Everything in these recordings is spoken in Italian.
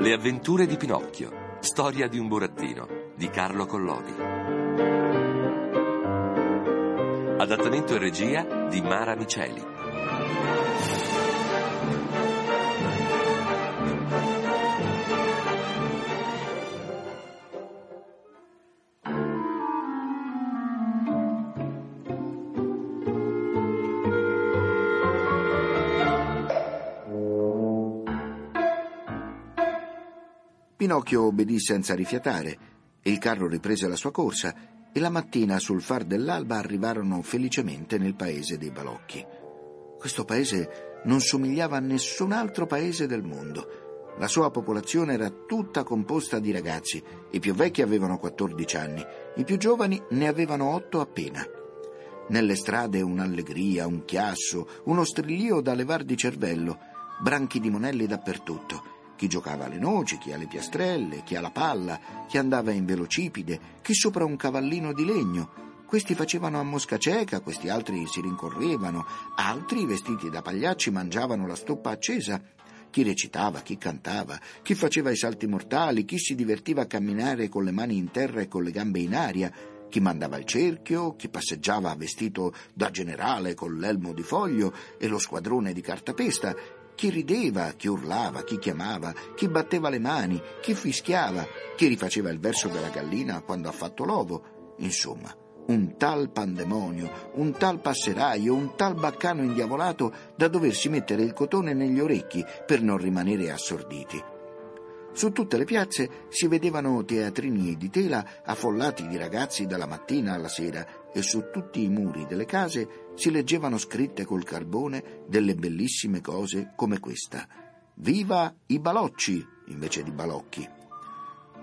Le avventure di Pinocchio. Storia di un burattino di Carlo Collodi. Adattamento e regia di Mara Miceli. Pinocchio obbedì senza rifiatare. Il carro riprese la sua corsa e la mattina sul far dell'alba arrivarono felicemente nel paese dei balocchi. Questo paese non somigliava a nessun altro paese del mondo. La sua popolazione era tutta composta di ragazzi. I più vecchi avevano 14 anni, i più giovani ne avevano 8 appena. Nelle strade un'allegria, un chiasso, uno strillio da levar di cervello, branchi di monelli dappertutto chi giocava alle noci, chi alle piastrelle, chi alla palla, chi andava in velocipede, chi sopra un cavallino di legno. Questi facevano a mosca cieca, questi altri si rincorrevano, altri, vestiti da pagliacci, mangiavano la stoppa accesa. Chi recitava, chi cantava, chi faceva i salti mortali, chi si divertiva a camminare con le mani in terra e con le gambe in aria, chi mandava il cerchio, chi passeggiava vestito da generale con l'elmo di foglio e lo squadrone di cartapesta, chi rideva, chi urlava, chi chiamava, chi batteva le mani, chi fischiava, chi rifaceva il verso della gallina quando ha fatto l'ovo. Insomma, un tal pandemonio, un tal passeraio, un tal baccano indiavolato da doversi mettere il cotone negli orecchi per non rimanere assorditi. Su tutte le piazze si vedevano teatrini di tela affollati di ragazzi dalla mattina alla sera e su tutti i muri delle case si leggevano scritte col carbone delle bellissime cose come questa. Viva i balocci invece di balocchi.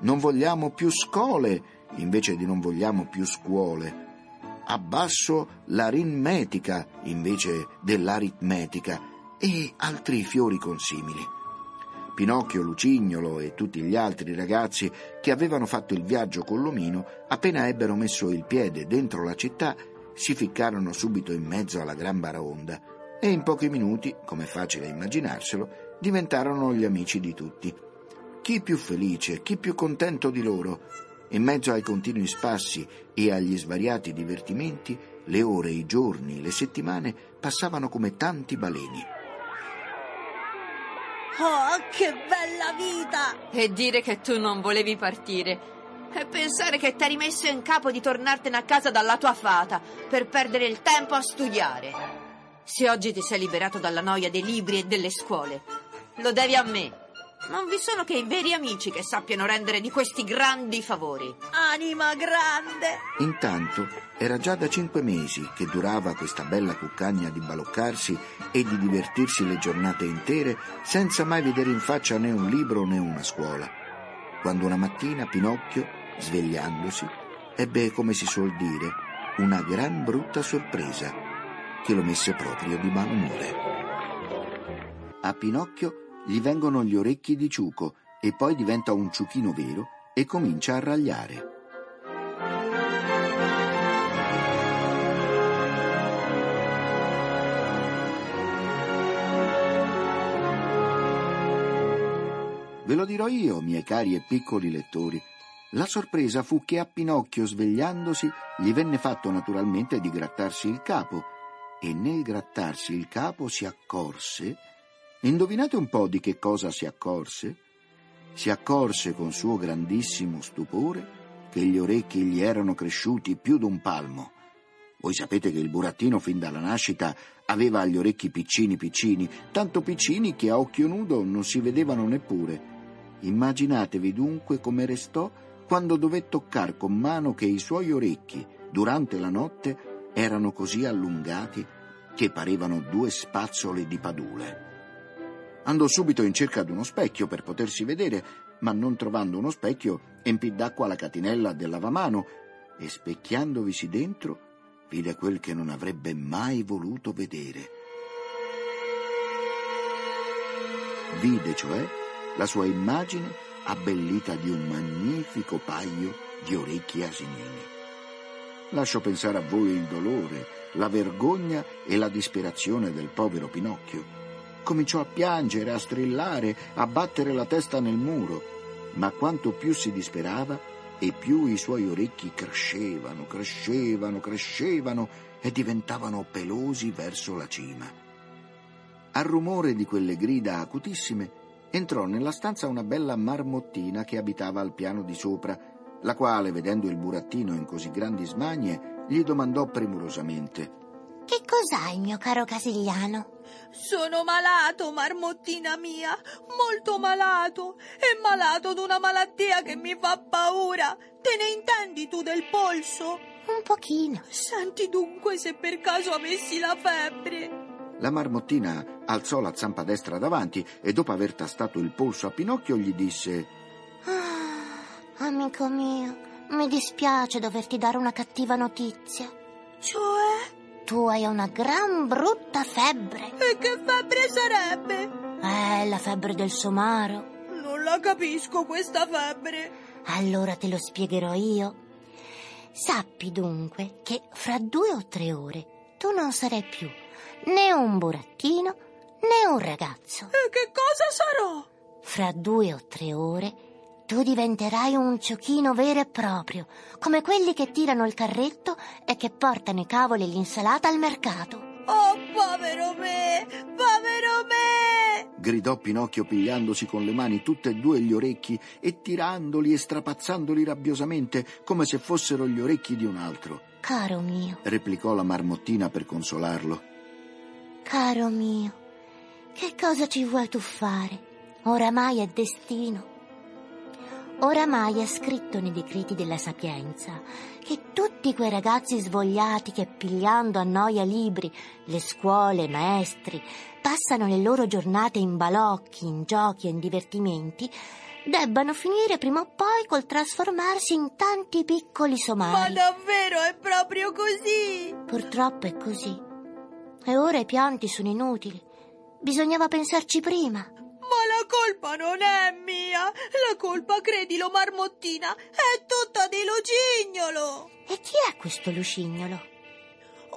Non vogliamo più scole invece di non vogliamo più scuole. Abbasso l'aritmetica invece dell'aritmetica e altri fiori consimili. Pinocchio, Lucignolo e tutti gli altri ragazzi che avevano fatto il viaggio con l'omino, appena ebbero messo il piede dentro la città, si ficcarono subito in mezzo alla gran baraonda e in pochi minuti, come facile immaginarselo, diventarono gli amici di tutti. Chi più felice, chi più contento di loro. In mezzo ai continui spassi e agli svariati divertimenti, le ore, i giorni, le settimane passavano come tanti baleni. Oh, che bella vita! E dire che tu non volevi partire. E pensare che t'hai rimesso in capo di tornartene a casa dalla tua fata per perdere il tempo a studiare. Se oggi ti sei liberato dalla noia dei libri e delle scuole, lo devi a me. Non vi sono che i veri amici che sappiano rendere di questi grandi favori. Anima grande! Intanto era già da cinque mesi che durava questa bella cuccagna di baloccarsi e di divertirsi le giornate intere senza mai vedere in faccia né un libro né una scuola. Quando una mattina Pinocchio, svegliandosi, ebbe, come si suol dire, una gran brutta sorpresa che lo messe proprio di malumore. A Pinocchio gli vengono gli orecchi di ciuco e poi diventa un ciuchino vero e comincia a ragliare. Ve lo dirò io, miei cari e piccoli lettori. La sorpresa fu che a Pinocchio, svegliandosi, gli venne fatto naturalmente di grattarsi il capo, e nel grattarsi il capo si accorse Indovinate un po' di che cosa si accorse? Si accorse con suo grandissimo stupore che gli orecchi gli erano cresciuti più d'un palmo. Voi sapete che il burattino fin dalla nascita aveva gli orecchi piccini piccini, tanto piccini che a occhio nudo non si vedevano neppure. Immaginatevi dunque come restò quando dové toccar con mano che i suoi orecchi, durante la notte, erano così allungati che parevano due spazzole di padule. Andò subito in cerca di uno specchio per potersi vedere, ma non trovando uno specchio, empì d'acqua la catinella del lavamano e specchiandovisi dentro, vide quel che non avrebbe mai voluto vedere. Vide, cioè, la sua immagine abbellita di un magnifico paio di orecchi asinini. Lascio pensare a voi il dolore, la vergogna e la disperazione del povero Pinocchio Cominciò a piangere, a strillare, a battere la testa nel muro, ma quanto più si disperava e più i suoi orecchi crescevano, crescevano, crescevano e diventavano pelosi verso la cima. Al rumore di quelle grida acutissime entrò nella stanza una bella marmottina che abitava al piano di sopra, la quale, vedendo il burattino in così grandi smanie, gli domandò premurosamente Che cos'hai, mio caro Casigliano? Sono malato, marmottina mia, molto malato, e malato d'una malattia che mi fa paura. Te ne intendi tu del polso? Un pochino. Senti dunque se per caso avessi la febbre. La marmottina alzò la zampa destra davanti e dopo aver tastato il polso a Pinocchio gli disse Ah, amico mio, mi dispiace doverti dare una cattiva notizia. Cioè? Tu hai una gran brutta febbre. E che febbre sarebbe? Eh, la febbre del somaro. Non la capisco questa febbre. Allora te lo spiegherò io. Sappi dunque che fra due o tre ore tu non sarai più né un burattino né un ragazzo. E che cosa sarò? Fra due o tre ore tu diventerai un ciocchino vero e proprio, come quelli che tirano il carretto e che portano i cavoli e l'insalata al mercato. Oh, povero me! Povero me! gridò Pinocchio pigliandosi con le mani tutte e due gli orecchi e tirandoli e strapazzandoli rabbiosamente come se fossero gli orecchi di un altro. Caro mio, Replicò la marmottina per consolarlo. Caro mio, che cosa ci vuoi tu fare? Oramai è destino. Oramai è scritto nei decreti della sapienza che tutti quei ragazzi svogliati che pigliando a noia libri, le scuole, i maestri, passano le loro giornate in balocchi, in giochi e in divertimenti, debbano finire prima o poi col trasformarsi in tanti piccoli Ma somari. davvero è proprio così? Purtroppo è così. E ora i pianti sono inutili. Bisognava pensarci prima. Ma la colpa non è mia. La colpa, credilo, marmottina, è tutta di Lucignolo. E chi è questo lucignolo?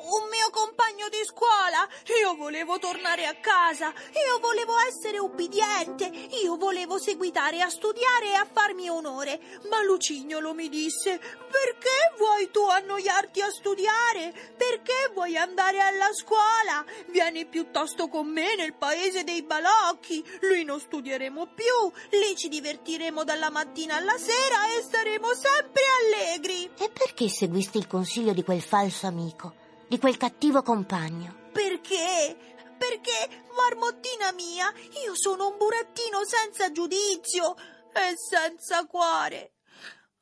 Un mio compagno di scuola. Io volevo tornare a casa. Io volevo essere ubbidiente. Io volevo seguitare a studiare e a farmi onore. Ma Lucignolo mi disse: Perché vuoi tu annoiarti a studiare? Perché vuoi andare alla scuola? Vieni piuttosto con me nel paese dei balocchi. Lì non studieremo più. Lì ci divertiremo dalla mattina alla sera e staremo sempre allegri. E perché seguisti il consiglio di quel falso amico, di quel cattivo compagno? Perché? Perché, marmottina mia, io sono un burattino senza giudizio e senza cuore.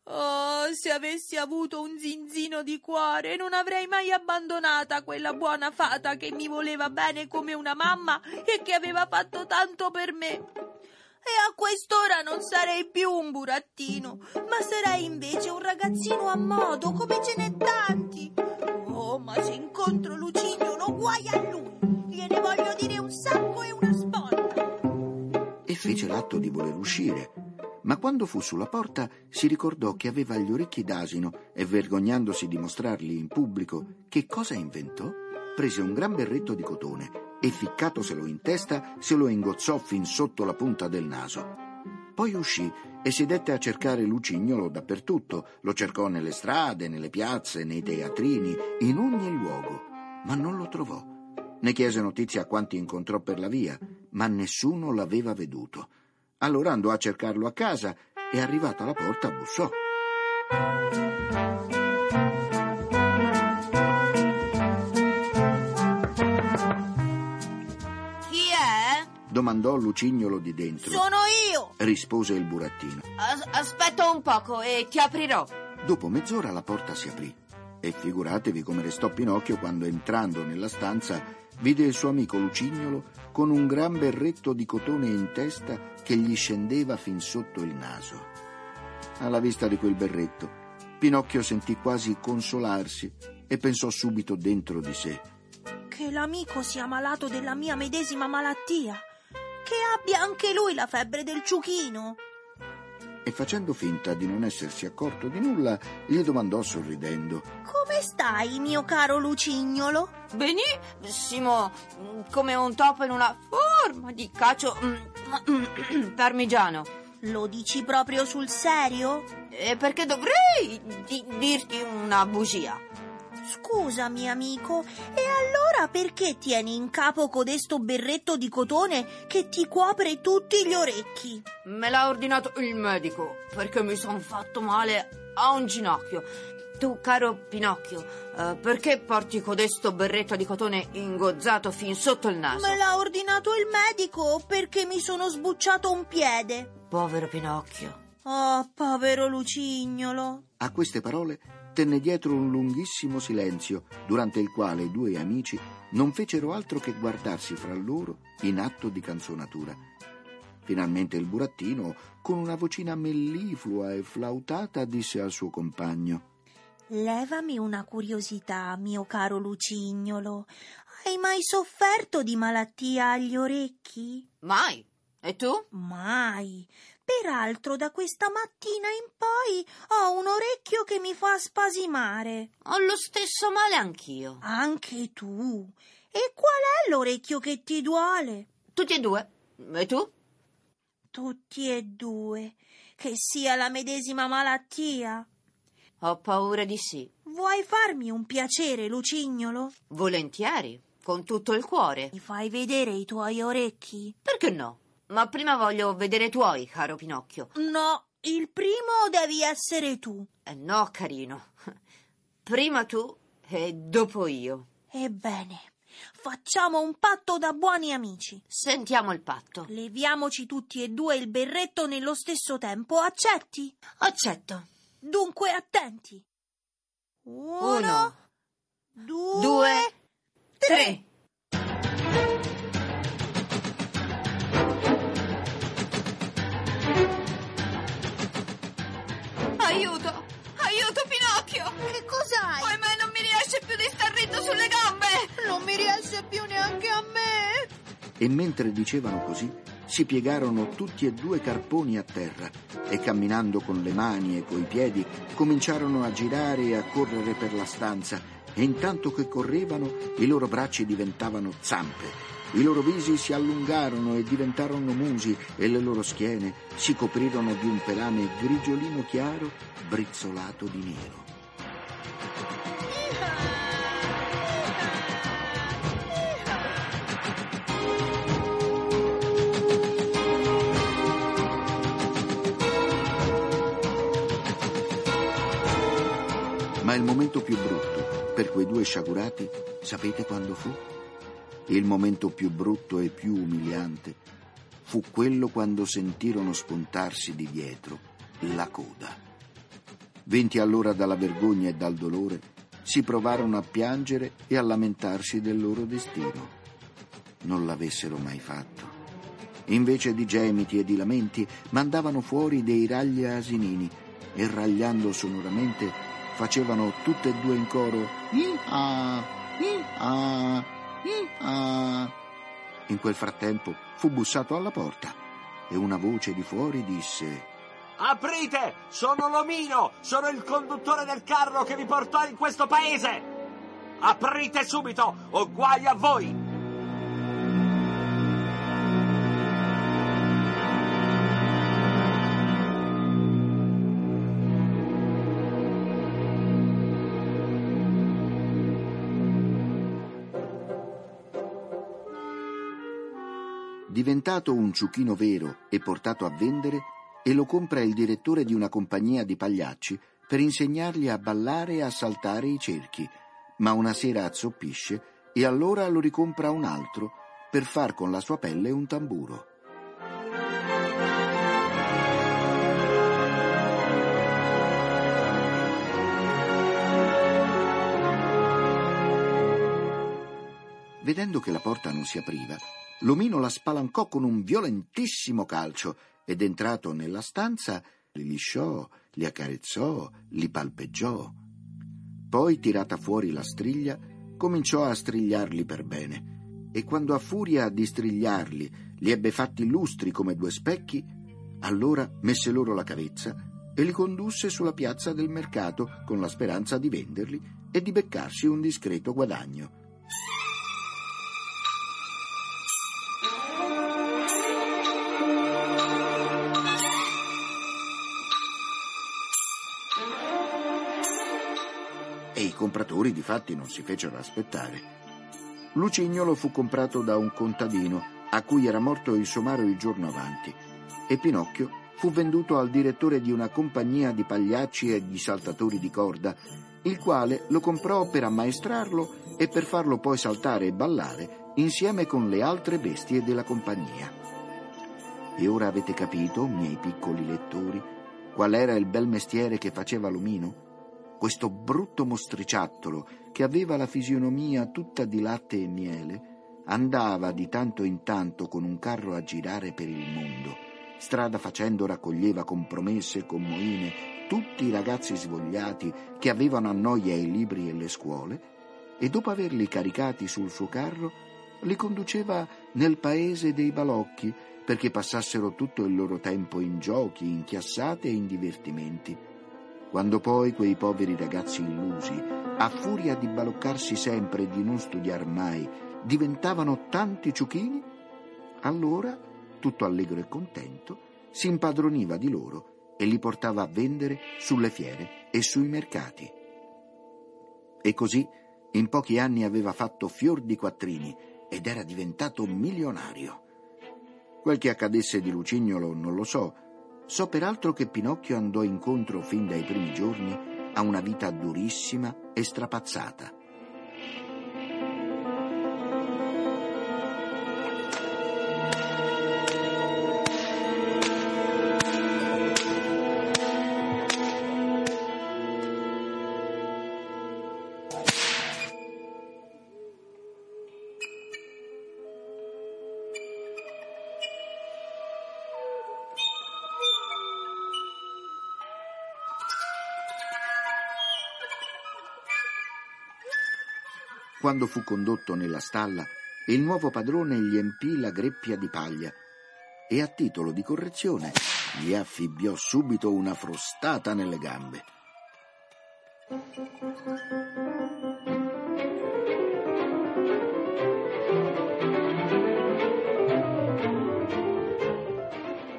Oh, se avessi avuto un zinzino di cuore, non avrei mai abbandonata quella buona fata che mi voleva bene come una mamma e che aveva fatto tanto per me. E a quest'ora non sarei più un burattino, ma sarei invece un ragazzino a modo, come ce n'è tanti. Ma se incontro Lucignolo, guai a lui! Gliene voglio dire un sacco e una sporta. E fece l'atto di voler uscire. Ma quando fu sulla porta si ricordò che aveva gli orecchi d'asino e vergognandosi di mostrarli in pubblico, che cosa inventò? Prese un gran berretto di cotone e ficcatoselo in testa se lo ingozzò fin sotto la punta del naso. Poi uscì e si dette a cercare Lucignolo dappertutto. Lo cercò nelle strade, nelle piazze, nei teatrini, in ogni luogo, ma non lo trovò. Ne chiese notizia a quanti incontrò per la via, ma nessuno l'aveva veduto. Allora andò a cercarlo a casa e arrivata alla porta bussò. Chi è? Domandò Lucignolo di dentro. Sono io! Rispose il burattino. As- aspetta un poco e ti aprirò. Dopo mezz'ora la porta si aprì e figuratevi come restò Pinocchio quando entrando nella stanza vide il suo amico Lucignolo con un gran berretto di cotone in testa che gli scendeva fin sotto il naso. Alla vista di quel berretto, Pinocchio sentì quasi consolarsi e pensò subito dentro di sé. Che l'amico sia malato della mia medesima malattia. Che abbia anche lui la febbre del ciuchino. e facendo finta di non essersi accorto di nulla, gli domandò sorridendo. Come stai, mio caro Lucignolo? Benissimo, mm, come un topo in una forma di cacio mm, parmigiano. Lo dici proprio sul serio? E perché dovrei di- dirti una bugia? Scusami, amico, e allora perché tieni in capo codesto berretto di cotone che ti copre tutti gli orecchi? Me l'ha ordinato il medico perché mi son fatto male a un ginocchio. Tu, caro Pinocchio, eh, perché porti codesto berretto di cotone ingozzato fin sotto il naso? Me l'ha ordinato il medico perché mi sono sbucciato un piede. Povero Pinocchio. Oh, povero Lucignolo. A queste parole tenne dietro un lunghissimo silenzio, durante il quale i due amici non fecero altro che guardarsi fra loro in atto di canzonatura. Finalmente il burattino, con una vocina melliflua e flautata, disse al suo compagno Levami una curiosità, mio caro Lucignolo. Hai mai sofferto di malattia agli orecchi? Mai. E tu? Mai. Peraltro da questa mattina in poi ho un orecchio che mi fa spasimare. Ho lo stesso male anch'io. Anche tu. E qual è l'orecchio che ti duole? Tutti e due. E tu? Tutti e due. Che sia la medesima malattia. Ho paura di sì. Vuoi farmi un piacere, Lucignolo? Volentieri, con tutto il cuore. Mi fai vedere i tuoi orecchi? Perché no? Ma prima voglio vedere i tuoi, caro Pinocchio. No, il primo devi essere tu. Eh no, carino. Prima tu e dopo io. Ebbene, facciamo un patto da buoni amici. Sentiamo il patto. Leviamoci tutti e due il berretto nello stesso tempo, accetti? Accetto. Dunque attenti. Uno, Uno, due, due, tre. Aiuto! Aiuto, Pinocchio! Che cos'hai? Ahimè, non mi riesce più di star ritto sulle gambe! Non mi riesce più neanche a me. E mentre dicevano così, si piegarono tutti e due carponi a terra e camminando con le mani e coi piedi cominciarono a girare e a correre per la stanza e intanto che correvano i loro bracci diventavano zampe, i loro visi si allungarono e diventarono musi e le loro schiene si coprirono di un pelame grigiolino chiaro brizzolato di nero. Ma il momento più brutto per quei due sciagurati, sapete quando fu? Il momento più brutto e più umiliante fu quello quando sentirono spuntarsi di dietro la coda. Vinti allora dalla vergogna e dal dolore, si provarono a piangere e a lamentarsi del loro destino. Non l'avessero mai fatto. Invece di gemiti e di lamenti, mandavano fuori dei ragli asinini e ragliando sonoramente facevano tutte e due in coro "Ih-ah, ih-ah, ih-ah". In quel frattempo fu bussato alla porta e una voce di fuori disse Aprite! Sono l'omino! Sono il conduttore del carro che vi portò in questo paese! Aprite subito o guai a voi! Diventato un ciuchino vero e portato a vendere, e lo compra il direttore di una compagnia di pagliacci per insegnargli a ballare e a saltare i cerchi, ma una sera azzoppisce e allora lo ricompra un altro per far con la sua pelle un tamburo. Vedendo che la porta non si apriva, l'omino la spalancò con un violentissimo calcio ed entrato nella stanza li lisciò, li accarezzò, li palpeggiò. Poi, tirata fuori la striglia, cominciò a strigliarli per bene e quando a furia di strigliarli li ebbe fatti lustri come due specchi, Allora messe loro la cavezza e li condusse sulla piazza del mercato con la speranza di venderli e di beccarsi un discreto guadagno. Compratori di fatti non si fecero aspettare. Lucignolo fu comprato da un contadino a cui era morto il somaro il giorno avanti e Pinocchio fu venduto al direttore di una compagnia di pagliacci e di saltatori di corda, il quale lo comprò per ammaestrarlo e per farlo poi saltare e ballare insieme con le altre bestie della compagnia. E ora avete capito, miei piccoli lettori, qual era il bel mestiere che faceva l'omino? Questo brutto mostriciattolo che aveva la fisionomia tutta di latte e miele, andava di tanto in tanto con un carro a girare per il mondo. Strada facendo raccoglieva con promesse e con moine tutti i ragazzi svogliati che avevano a noia i libri e le scuole e dopo averli caricati sul suo carro li conduceva nel paese dei balocchi perché passassero tutto il loro tempo in giochi, in chiassate e in divertimenti. Quando poi quei poveri ragazzi illusi, a furia di baloccarsi sempre e di non studiar mai, diventavano tanti ciuchini, allora, tutto allegro e contento, si impadroniva di loro e li portava a vendere sulle fiere e sui mercati. E così in pochi anni aveva fatto fior di quattrini ed era diventato milionario. Quel che accadesse di Lucignolo non lo so, So peraltro che Pinocchio andò incontro fin dai primi giorni a una vita durissima e strapazzata. Quando fu condotto nella stalla, il nuovo padrone gli empì la greppia di paglia e a titolo di correzione gli affibbiò subito una frustata nelle gambe.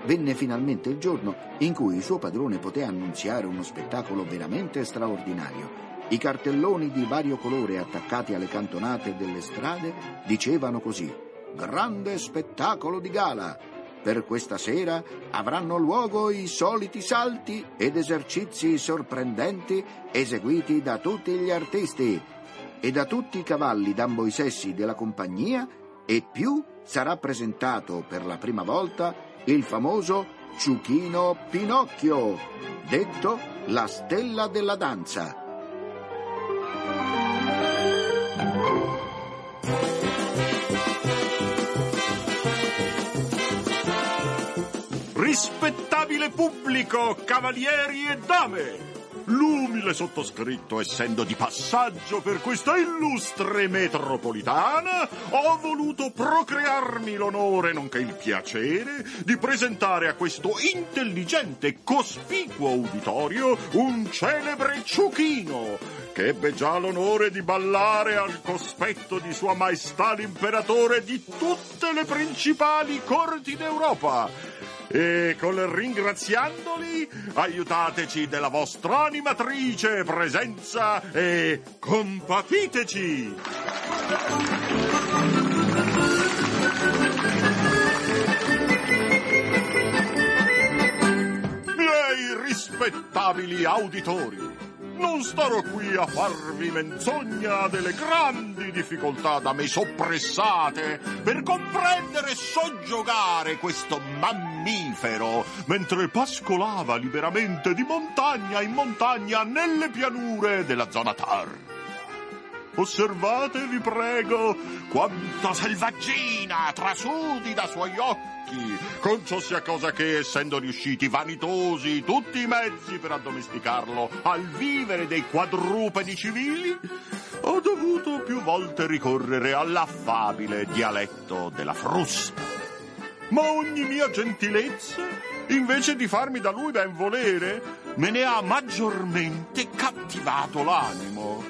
Venne finalmente il giorno in cui il suo padrone poté annunziare uno spettacolo veramente straordinario i cartelloni di vario colore attaccati alle cantonate delle strade dicevano così: Grande spettacolo di gala! Per questa sera avranno luogo i soliti salti ed esercizi sorprendenti eseguiti da tutti gli artisti e da tutti i cavalli d'ambo i sessi della compagnia e più sarà presentato per la prima volta il famoso Ciuchino Pinocchio, detto la stella della danza. Rispettabile pubblico, cavalieri e dame! L'umile sottoscritto, essendo di passaggio per questa illustre metropolitana, ho voluto procrearmi l'onore, nonché il piacere, di presentare a questo intelligente e cospicuo uditorio un celebre ciuchino, che ebbe già l'onore di ballare al cospetto di Sua Maestà l'Imperatore di tutte le principali corti d'Europa e con ringraziandoli aiutateci della vostra animatrice presenza e compatiteci. Miei rispettabili auditori, non starò qui a farvi menzogna delle grandi difficoltà da me soppressate per comprendere e soggiogare questo mammifero mentre pascolava liberamente di montagna in montagna nelle pianure della zona Tar. Osservate, vi prego, quanta selvaggina trasudi da suoi occhi vecchi, con ciò sia cosa che, essendo riusciti vanitosi tutti i mezzi per addomesticarlo al vivere dei quadrupedi civili, ho dovuto più volte ricorrere all'affabile dialetto della frusta. Ma ogni mia gentilezza invece di farmi da lui ben volere, me ne ha maggiormente cattivato l'animo.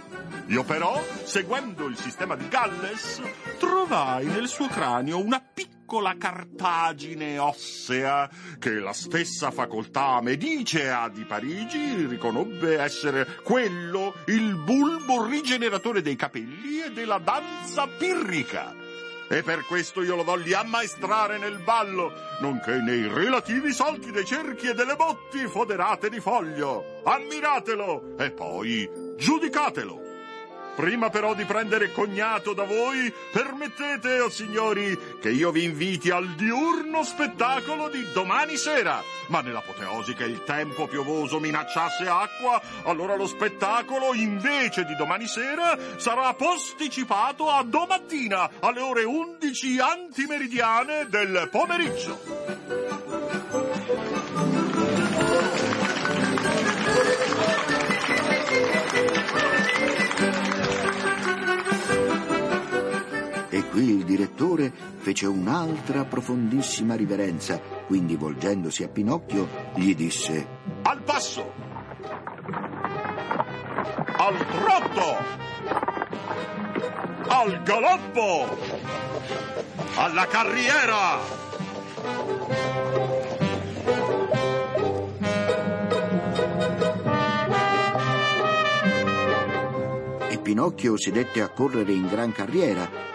Io però, seguendo il sistema di Galles, trovai nel suo cranio una piccola cartagine ossea che la stessa facoltà medicea di Parigi riconobbe essere quello il bulbo rigeneratore dei capelli e della danza pirrica. E per questo io lo volli ammaestrare nel ballo, nonché nei relativi salti dei cerchi e delle botti foderate di foglio. Ammiratelo e poi giudicatelo. Prima però di prendere cognato da voi, permettete, o oh signori, che io vi inviti al diurno spettacolo di domani sera. Ma nell'apoteosi che il tempo piovoso minacciasse acqua, allora lo spettacolo, invece di domani sera, sarà posticipato a domattina alle ore 11 antimeridiane del pomeriggio. Direttore fece un'altra profondissima riverenza, quindi volgendosi a Pinocchio gli disse Al passo! Al trotto! Al galoppo! Alla carriera! E Pinocchio si dette a correre in gran carriera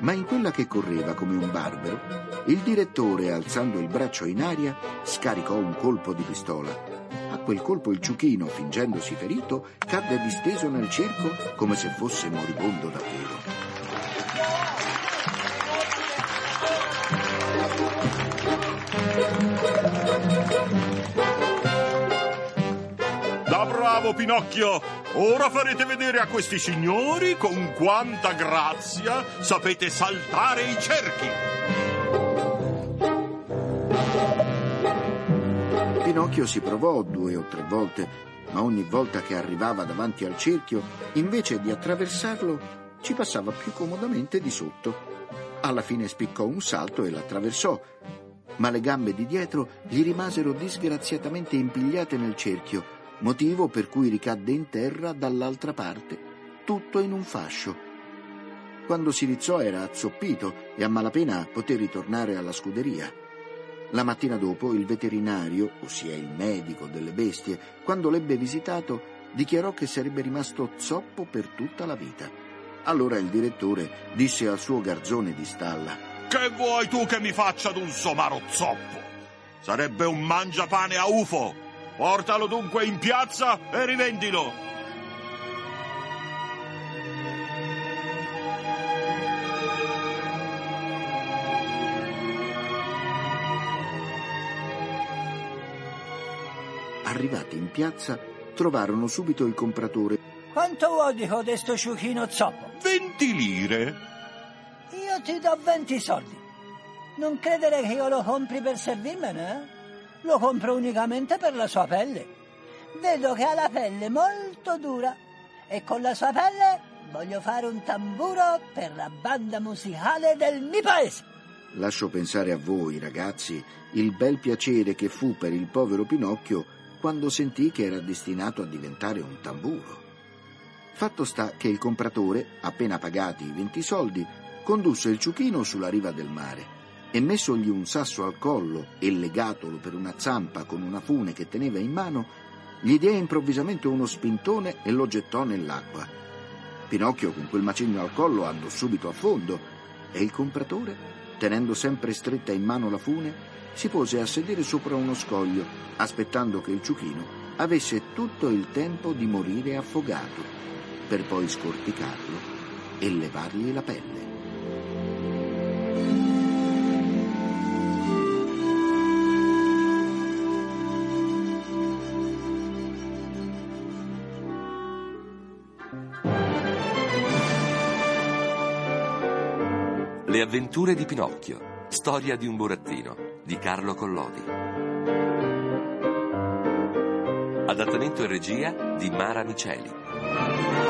ma in quella che correva come un barbero, il direttore, alzando il braccio in aria, scaricò un colpo di pistola. A quel colpo il ciuchino, fingendosi ferito, cadde disteso nel circo come se fosse moribondo davvero. Bravo Pinocchio! Ora farete vedere a questi signori con quanta grazia sapete saltare i cerchi. Pinocchio si provò due o tre volte, ma ogni volta che arrivava davanti al cerchio, invece di attraversarlo, ci passava più comodamente di sotto. Alla fine spiccò un salto e l'attraversò, ma le gambe di dietro gli rimasero disgraziatamente impigliate nel cerchio motivo per cui ricadde in terra dall'altra parte, tutto in un fascio. Quando si rizzò era azzoppito e a malapena poté ritornare alla scuderia. La mattina dopo il veterinario, ossia il medico delle bestie, quando l'ebbe visitato, dichiarò che sarebbe rimasto zoppo per tutta la vita. Allora il direttore disse al suo garzone di stalla: Che vuoi tu che mi faccia d'un somaro zoppo? Sarebbe un mangiapane a ufo! Portalo dunque in piazza e rivendilo. Arrivati in piazza, trovarono subito il compratore. Quanto vuoi di codesto ciuchino zoppo? Venti lire. Io ti do venti soldi. Non credere che io lo compri per servirmene, eh? Lo compro unicamente per la sua pelle. Vedo che ha la pelle molto dura e con la sua pelle voglio fare un tamburo per la banda musicale del mio paese. Lascio pensare a voi, ragazzi, il bel piacere che fu per il povero Pinocchio quando sentì che era destinato a diventare un tamburo. Fatto sta che il compratore, appena pagati i venti soldi, condusse il ciuchino sulla riva del mare e messogli un sasso al collo e legatolo per una zampa con una fune che teneva in mano, gli diede improvvisamente uno spintone e lo gettò nell'acqua. Pinocchio con quel macigno al collo andò subito a fondo e il compratore, tenendo sempre stretta in mano la fune, si pose a sedere sopra uno scoglio, aspettando che il ciuchino avesse tutto il tempo di morire affogato, per poi scorticarlo e levargli la pelle. Le avventure di Pinocchio. Storia di un burattino di Carlo Collodi. Adattamento e regia di Mara Miceli.